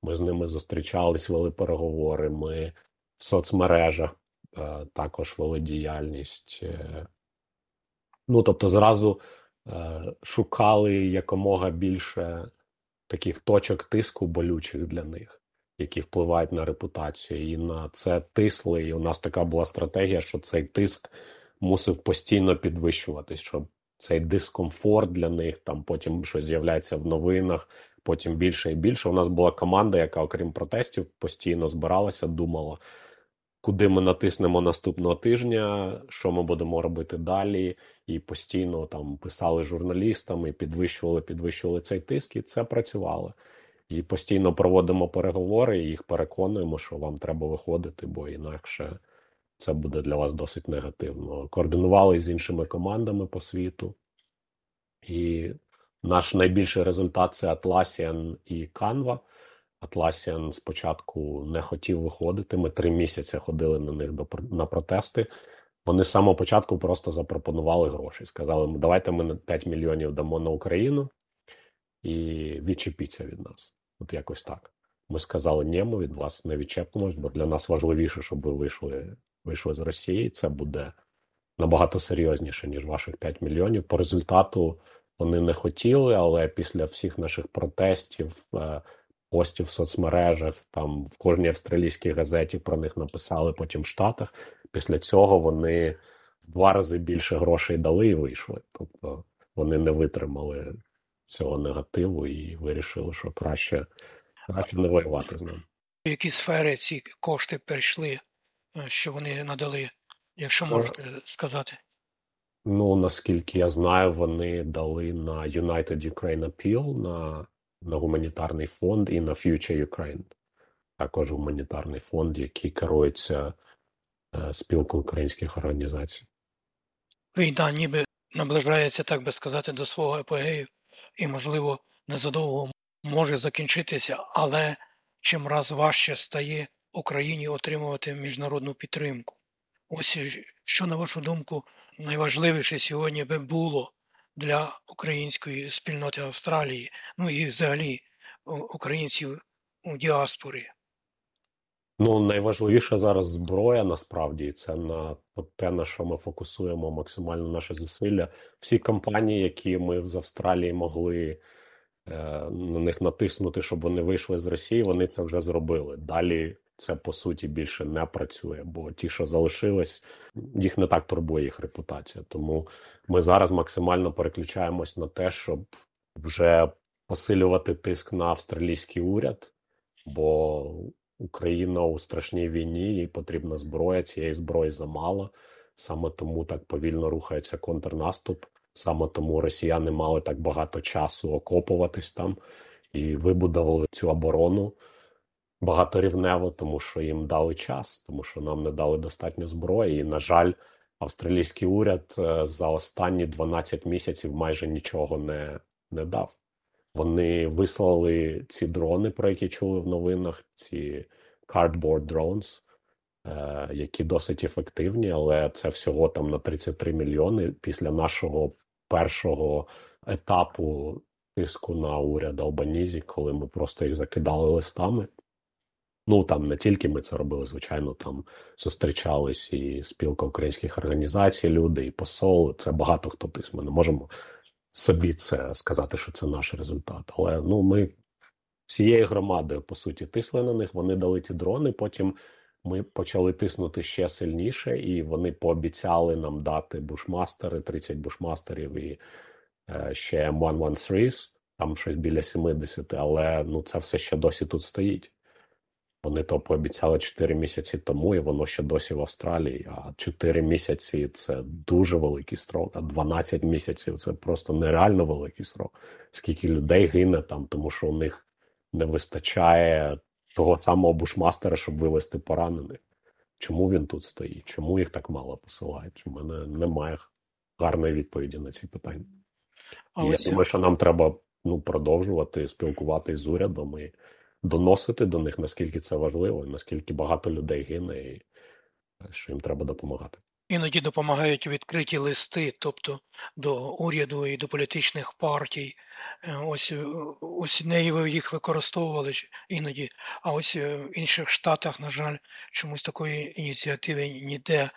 ми з ними зустрічались, вели переговори. Ми в соцмережах е, також вели діяльність. Е, ну тобто, зразу е, шукали якомога більше таких точок тиску болючих для них, які впливають на репутацію, і на це тисли. І у нас така була стратегія, що цей тиск мусив постійно підвищуватись, щоб цей дискомфорт для них там потім щось з'являється в новинах. Потім більше і більше. У нас була команда, яка, окрім протестів, постійно збиралася, думала, куди ми натиснемо наступного тижня, що ми будемо робити далі, і постійно там писали журналістам і підвищували, підвищували цей тиск, і це працювало. І постійно проводимо переговори, і їх переконуємо, що вам треба виходити, бо інакше це буде для вас досить негативно. Координували з іншими командами по світу, і наш найбільший результат це Atlassian і Canva. Atlassian спочатку не хотів виходити. Ми три місяці ходили на них до на протести. Вони з самого початку просто запропонували гроші. Сказали, давайте ми 5 мільйонів дамо на Україну і відчепіться від нас. От якось так. Ми сказали, ні, ми від вас не відчепимось, бо для нас важливіше, щоб ви вийшли вийшли з Росії. Це буде набагато серйозніше, ніж ваших 5 мільйонів. По результату вони не хотіли, але після всіх наших протестів, е, постів в соцмережах, там в кожній австралійській газеті про них написали потім в Штатах. Після цього вони в два рази більше грошей дали і вийшли. Тобто вони не витримали цього негативу і вирішили, що краще, краще не воювати з ним. В які сфери ці кошти перейшли, що вони надали, якщо можете сказати? Ну наскільки я знаю, вони дали на United Ukraine Appeal, на на гуманітарний фонд і на Future Ukraine. Також гуманітарний фонд, який керується е, спілкою українських організацій. Війна ніби наближається, так би сказати, до свого епогею, і, можливо, незадовго може закінчитися, але чим раз важче стає Україні отримувати міжнародну підтримку. Ось що, на вашу думку, найважливіше сьогодні би було для української спільноти Австралії, ну і взагалі українців у діаспорі? Ну, найважливіша зараз зброя насправді це на те, на що ми фокусуємо максимально наші зусилля. Всі компанії, які ми з Австралії могли е, на них натиснути, щоб вони вийшли з Росії, вони це вже зробили. Далі це по суті більше не працює, бо ті, що залишились, їх не так турбує їх репутація. Тому ми зараз максимально переключаємось на те, щоб вже посилювати тиск на австралійський уряд, бо Україна у страшній війні їй потрібна зброя. Цієї зброї замало. Саме тому так повільно рухається контрнаступ. Саме тому росіяни мали так багато часу окопуватись там і вибудували цю оборону багаторівнево, тому що їм дали час, тому що нам не дали достатньо зброї. І, на жаль, австралійський уряд е, за останні 12 місяців майже нічого не, не дав. Вони вислали ці дрони, про які чули в новинах, ці cardboard drones, е, які досить ефективні, але це всього там на 33 мільйони після нашого першого етапу тиску на уряд Албанізі, коли ми просто їх закидали листами. Ну там не тільки ми це робили, звичайно, там зустрічались і спілка українських організацій, люди, і посол. Це багато хто тис. Ми не можемо собі це сказати, що це наш результат. Але ну ми всією громадою по суті тисли на них. Вони дали ті дрони. Потім ми почали тиснути ще сильніше, і вони пообіцяли нам дати бушмастери, 30 бушмастерів і е, ще М113, там щось біля 70, але ну це все ще досі тут стоїть. Вони то пообіцяли 4 місяці тому, і воно ще досі в Австралії. А 4 місяці це дуже великий строк, а 12 місяців це просто нереально великий срок. Скільки людей гине там, тому що у них не вистачає того самого бушмастера, щоб вивести поранених. Чому він тут стоїть? Чому їх так мало посилають? У мене немає гарної відповіді на ці питання. І. Я думаю, що нам треба ну, продовжувати спілкуватися з урядом і доносити до них, наскільки це важливо, наскільки багато людей гине, і що їм треба допомагати. Іноді допомагають відкриті листи, тобто до уряду і до політичних партій. Е, ось е, ось неї їх використовували іноді. А ось е, в інших штатах, на жаль, чомусь такої ініціативи ніде,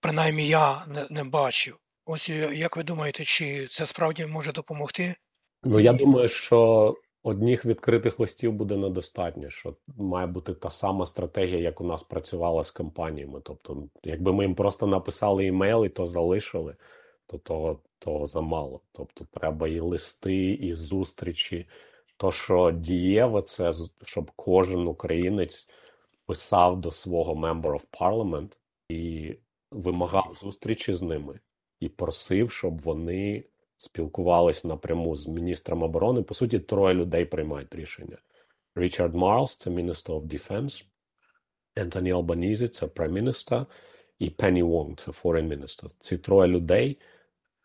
принаймні я не, не бачив. Ось як ви думаєте, чи це справді може допомогти? Ну я думаю, що одних відкритих листів буде недостатньо, що має бути та сама стратегія, як у нас працювала з компаніями. Тобто, якби ми їм просто написали імейл і то залишили, то того того замало. Тобто, треба і листи, і зустрічі. То, що дієве, це щоб кожен українець писав до свого Member of Parliament і вимагав зустрічі з ними, і просив, щоб вони спілкувались напряму з міністром оборони. По суті, троє людей приймають рішення: Річард Марлс, це Minister of Defense, Ентоні Албанізі, це Minister, і Пенні Вонг, це Foreign Minister. Ці троє людей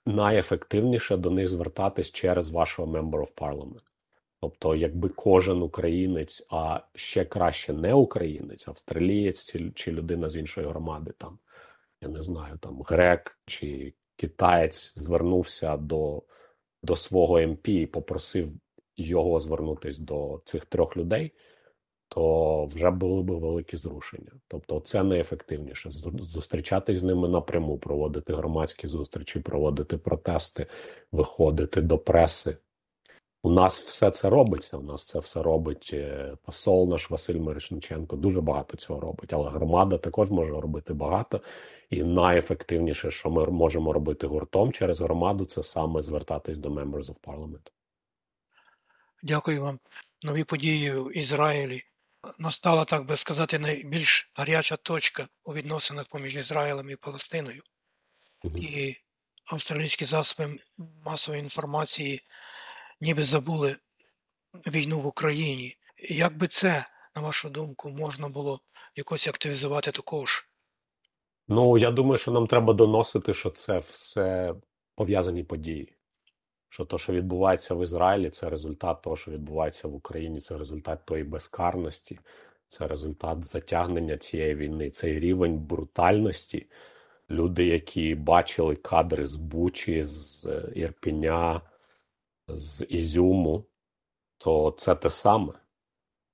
найефективніше до них звертатись через вашого Member of Parliament. Тобто, якби кожен українець, а ще краще не українець, австралієць чи людина з іншої громади, там я не знаю, там грек чи китаєць звернувся до до свого МП і попросив його звернутися до цих трьох людей, то вже були б великі зрушення. Тобто, це найефективніше зустрічатись з ними напряму, проводити громадські зустрічі, проводити протести, виходити до преси. У нас все це робиться. У нас це все робить е, посол наш Василь Мирошниченко. Дуже багато цього робить, але громада також може робити багато. І найефективніше, що ми можемо робити гуртом через громаду, це саме звертатись до Members of Parliament. Дякую вам. Нові події в Ізраїлі. Настала, так би сказати, найбільш гаряча точка у відносинах поміж Ізраїлем і Палестиною. Mm-hmm. І австралійські засоби масової інформації ніби забули війну в Україні. Як би це, на вашу думку, можна було якось активізувати також? Ну, я думаю, що нам треба доносити, що це все пов'язані події. Що то, що відбувається в Ізраїлі, це результат того, що відбувається в Україні, це результат тої безкарності, це результат затягнення цієї війни, цей рівень брутальності. Люди, які бачили кадри з Бучі, з е, Ірпіня, з Ізюму, то це те саме.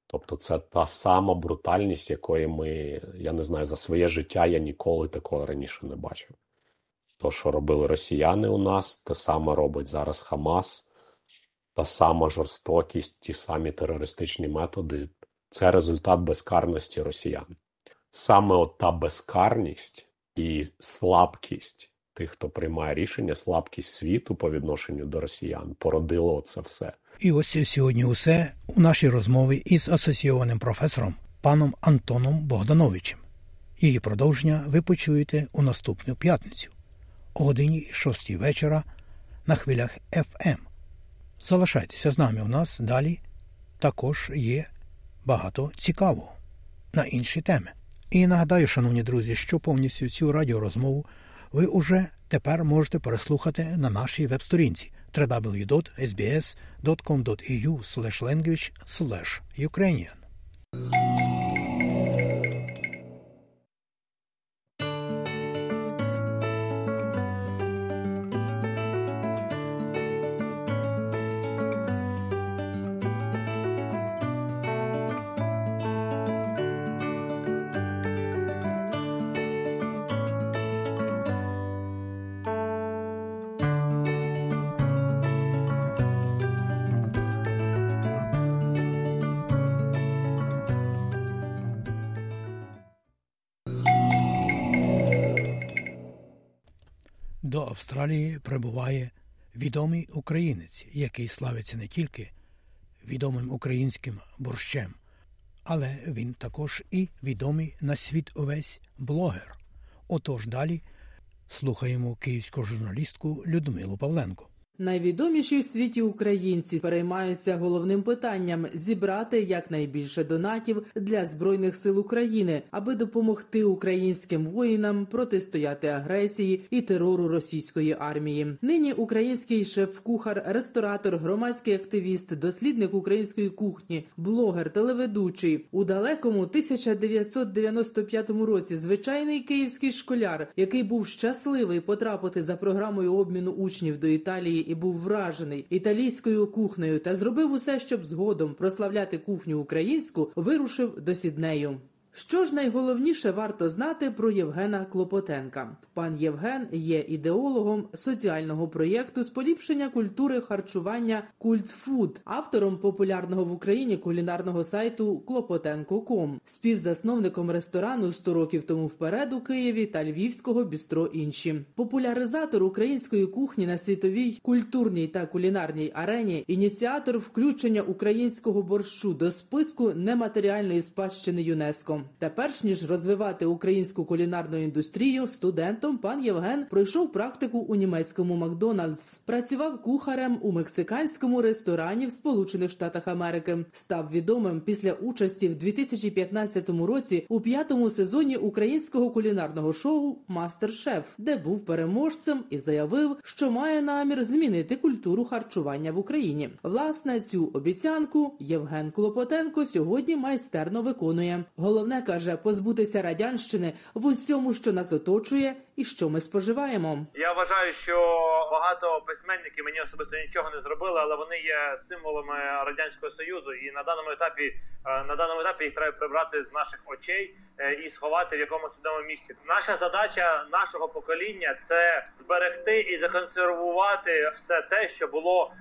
Тобто, це та сама брутальність, якої ми, я не знаю, за своє життя я ніколи такого раніше не бачив. То, що робили росіяни у нас, те саме робить зараз Хамас, та сама жорстокість, ті самі терористичні методи це результат безкарності росіян. Саме от та безкарність і слабкість тих, хто приймає рішення, слабкість світу по відношенню до росіян породило це все. І ось сьогодні усе у нашій розмові із асоційованим професором паном Антоном Богдановичем. Її продовження ви почуєте у наступну п'ятницю о годині 6 вечора на хвилях FM. Залишайтеся з нами у нас далі також є багато цікавого на інші теми. І нагадаю, шановні друзі, що повністю цю радіорозмову ви уже тепер можете переслухати на нашій веб-сторінці www.sbs.com.au language Ukrainian. Австралії прибуває відомий українець, який славиться не тільки відомим українським борщем, але він також і відомий на світ увесь блогер. Отож далі слухаємо київську журналістку Людмилу Павленко. Найвідоміші в світі українці переймаються головним питанням зібрати якнайбільше донатів для збройних сил України, аби допомогти українським воїнам протистояти агресії і терору російської армії. Нині український шеф-кухар, ресторатор, громадський активіст, дослідник української кухні, блогер, телеведучий у далекому 1995 році. Звичайний київський школяр, який був щасливий потрапити за програмою обміну учнів до Італії і був вражений італійською кухнею та зробив усе, щоб згодом прославляти кухню українську, вирушив до Сіднею. Що ж найголовніше варто знати про Євгена Клопотенка? Пан Євген є ідеологом соціального проєкту з поліпшення культури харчування Культфуд, автором популярного в Україні кулінарного сайту Клопотенко.ком, співзасновником ресторану «100 років тому вперед у Києві та Львівського бістро інші, популяризатор української кухні на світовій культурній та кулінарній арені, ініціатор включення українського борщу до списку нематеріальної спадщини ЮНЕСКО. Та перш ніж розвивати українську кулінарну індустрію, студентом пан Євген пройшов практику у німецькому Макдональдс, працював кухарем у мексиканському ресторані в Сполучених Штатах Америки. Став відомим після участі в 2015 році у п'ятому сезоні українського кулінарного шоу Мастер-Шеф, де був переможцем і заявив, що має намір змінити культуру харчування в Україні. Власне, цю обіцянку Євген Клопотенко сьогодні майстерно виконує. Головне каже позбутися радянщини в усьому, що нас оточує, і що ми споживаємо. Я вважаю, що багато письменників мені особисто нічого не зробили, але вони є символами радянського союзу, і на даному етапі е, на даному етапі їх треба прибрати з наших очей е, і сховати в якомусь одному місці. Наша задача нашого покоління це зберегти і законсервувати все те, що було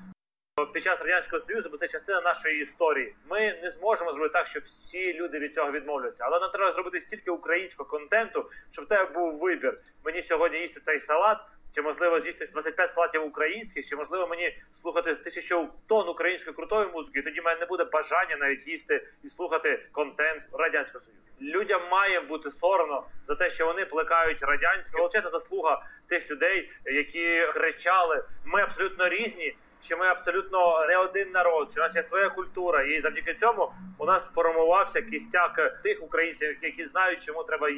під час радянського союзу, бо це частина нашої історії. Ми не зможемо зробити так, щоб всі люди від цього відмовляться. Але нам треба зробити стільки українського контенту, щоб в тебе був вибір. Мені сьогодні їсти цей салат. Чи можливо з'їсти 25 салатів українських, чи можливо мені слухати тисячу тонн української крутої музики? Тоді в мене не буде бажання навіть їсти і слухати контент радянського союзу. Людям має бути соромно за те, що вони плекають радянське величезна заслуга тих людей, які кричали: ми абсолютно різні що ми абсолютно не один народ, що у нас є своя культура, і завдяки цьому у нас сформувався кістяк тих українців, які знають, чому треба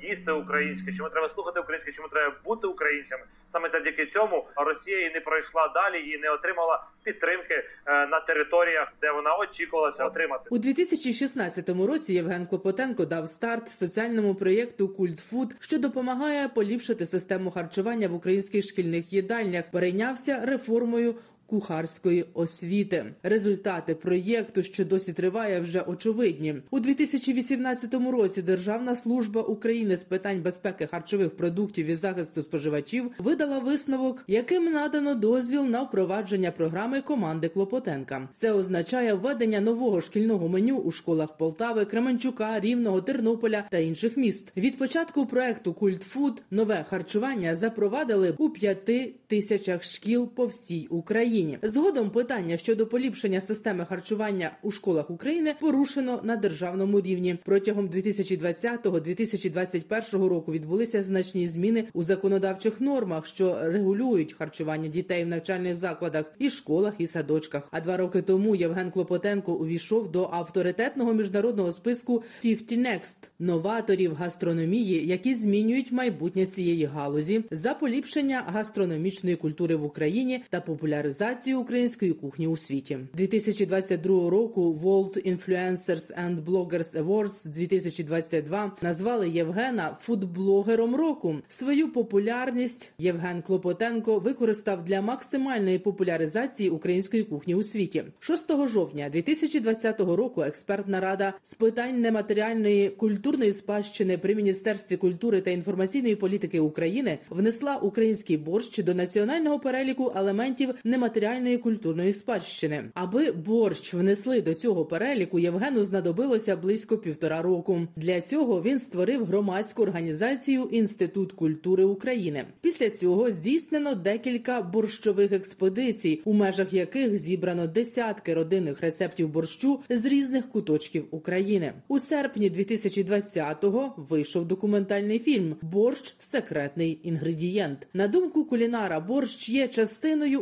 їсти українське, чому треба слухати українське, чому треба бути українцями. Саме завдяки цьому Росія і не пройшла далі і не отримала підтримки е, на територіях, де вона очікувала це отримати у 2016 році. Євген Клопотенко дав старт соціальному проєкту Культфуд, що допомагає поліпшити систему харчування в українських шкільних їдальнях. Перейнявся реформою кухарської освіти. Результати проєкту, що досі триває, вже очевидні у 2018 році. Державна служба України з питань безпеки харчових продуктів і захисту споживачів видала висновок, яким надано дозвіл на впровадження програми команди Клопотенка. Це означає введення нового шкільного меню у школах Полтави, Кременчука, Рівного, Тернополя та інших міст. Від початку проекту Культфуд нове харчування запровадили у п'яти тисячах шкіл по всій Україні. Україні. Згодом питання щодо поліпшення системи харчування у школах України порушено на державному рівні. Протягом 2020-2021 року відбулися значні зміни у законодавчих нормах, що регулюють харчування дітей в навчальних закладах і школах і садочках. А два роки тому Євген Клопотенко увійшов до авторитетного міжнародного списку «50 Next» – новаторів гастрономії, які змінюють майбутнє цієї галузі за поліпшення гастрономічної культури в Україні та популяризацію популяризацію української кухні у світі 2022 року. World Influencers and Bloggers Awards 2022 назвали Євгена фудблогером року. Свою популярність Євген Клопотенко використав для максимальної популяризації української кухні у світі. 6 жовтня 2020 року. Експертна рада з питань нематеріальної культурної спадщини при міністерстві культури та інформаційної політики України внесла український борщ до національного переліку елементів нематеріальної нематеріальної культурної спадщини. Аби борщ внесли до цього переліку, Євгену знадобилося близько півтора року. Для цього він створив громадську організацію Інститут культури України. Після цього здійснено декілька борщових експедицій, у межах яких зібрано десятки родинних рецептів борщу з різних куточків України. У серпні 2020-го вийшов документальний фільм Борщ секретний інгредієнт. На думку кулінара, борщ є частиною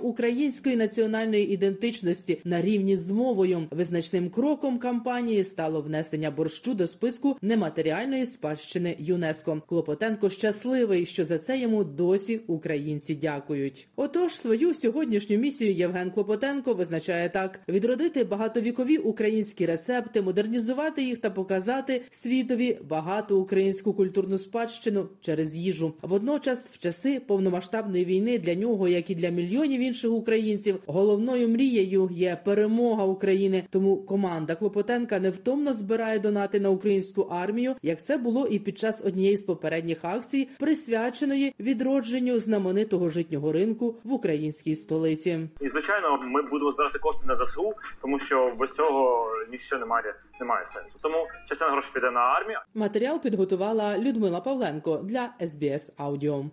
української національної ідентичності на рівні з мовою. Визначним кроком кампанії стало внесення борщу до списку нематеріальної спадщини ЮНЕСКО. Клопотенко щасливий, що за це йому досі українці дякують. Отож, свою сьогоднішню місію Євген Клопотенко визначає так: відродити багатовікові українські рецепти, модернізувати їх та показати світові багату українську культурну спадщину через їжу. Водночас, в часи повномасштабної війни для нього, як і для мільйонів інших українців, головною мрією є перемога України. Тому команда Клопотенка невтомно збирає донати на українську армію, як це було і під час однієї з попередніх акцій, присвяченої відродженню знаменитого житнього ринку в українській столиці. І звичайно, ми будемо збирати кошти на ЗСУ, тому що без цього ніщо немає немає сенсу. Тому частина грошей піде на армію. Матеріал підготувала Людмила Павленко для SBS Audio.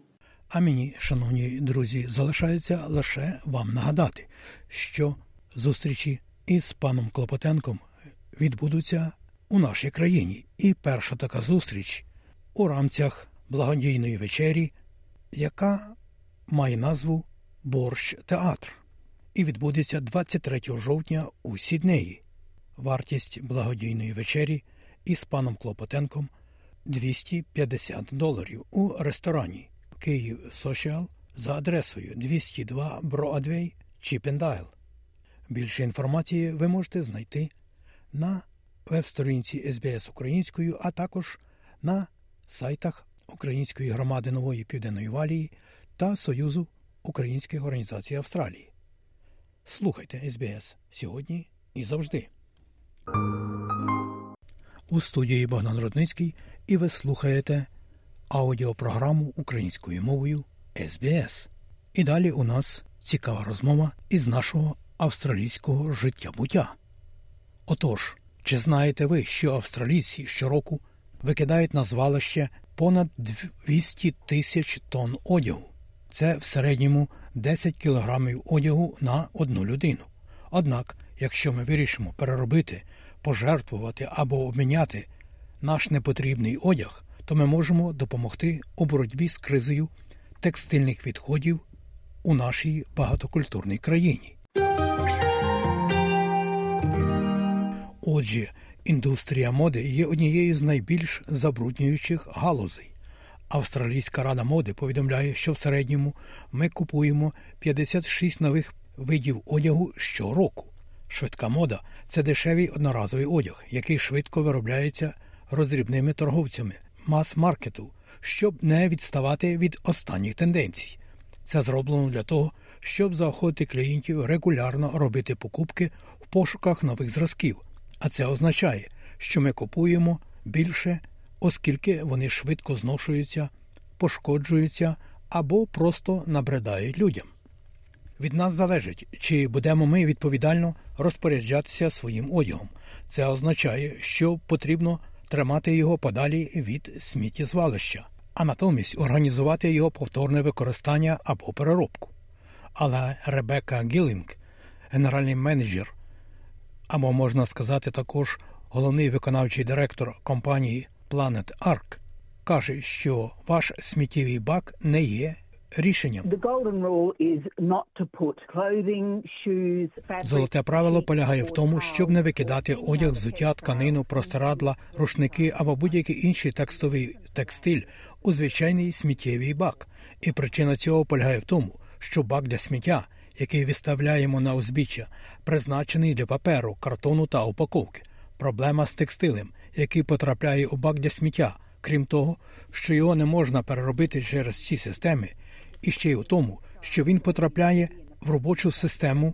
А мені, шановні друзі, залишається лише вам нагадати, що зустрічі із паном Клопотенком відбудуться у нашій країні. І перша така зустріч у рамках благодійної вечері, яка має назву Борщ Театр, і відбудеться 23 жовтня у Сіднеї. Вартість благодійної вечері із паном Клопотенком 250 доларів у ресторані Київ Social за адресою 202 Broadway, Чіпендайл. Більше інформації ви можете знайти на веб-сторінці СБС Українською, а також на сайтах Української громади Нової Південної Валії та Союзу Українських організацій Австралії. Слухайте СБС сьогодні і завжди. У студії Богдан Рудницький і ви слухаєте аудіопрограму українською мовою СБС. І далі у нас цікава розмова із нашого австралійського життя буття. Отож, чи знаєте ви, що австралійці щороку викидають на звалище понад 200 тисяч тонн одягу? Це в середньому 10 кілограмів одягу на одну людину. Однак, якщо ми вирішимо переробити, пожертвувати або обміняти наш непотрібний одяг, то ми можемо допомогти у боротьбі з кризою текстильних відходів у нашій багатокультурній країні. Отже, індустрія моди є однією з найбільш забруднюючих галузей. Австралійська рада моди повідомляє, що в середньому ми купуємо 56 нових видів одягу щороку. Швидка мода це дешевий одноразовий одяг, який швидко виробляється роздрібними торговцями мас-маркету, щоб не відставати від останніх тенденцій. Це зроблено для того, щоб заохотити клієнтів регулярно робити покупки в пошуках нових зразків. А це означає, що ми купуємо більше, оскільки вони швидко зношуються, пошкоджуються або просто набридають людям. Від нас залежить, чи будемо ми відповідально розпоряджатися своїм одягом. Це означає, що потрібно тримати його подалі від сміттєзвалища, а натомість організувати його повторне використання або переробку. Але Ребека Гілінг, генеральний менеджер, або можна сказати також головний виконавчий директор компанії Planet Ark, каже, що ваш сміттєвий бак не є рішенням. Золоте правило полягає в тому, щоб не викидати одяг, взуття, тканину, простирадла, рушники або будь-який інший текстовий текстиль у звичайний сміттєвий бак. І причина цього полягає в тому, що бак для сміття, який виставляємо на узбіччя, призначений для паперу, картону та упаковки. Проблема з текстилем, який потрапляє у бак для сміття, крім того, що його не можна переробити через ці системи і ще й у тому, що він потрапляє в робочу систему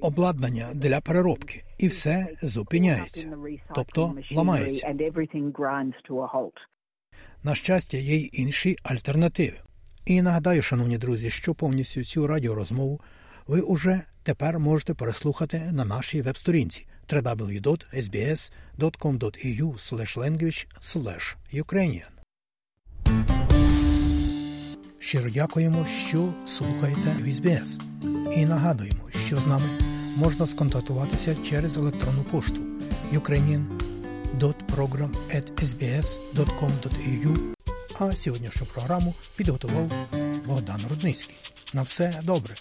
обладнання для переробки, і все зупиняється, тобто ламається. На щастя, є й інші альтернативи. І нагадаю, шановні друзі, що повністю цю радіорозмову ви уже тепер можете переслухати на нашій веб-сторінці www.sbs.com.au language Ukrainian. Щиро дякуємо, що слухаєте SBS. І нагадуємо, що з нами можна сконтактуватися через електронну пошту ukrainian.program.sbs.com.au А сьогоднішню програму підготував Богдан Рудницький. На все добре.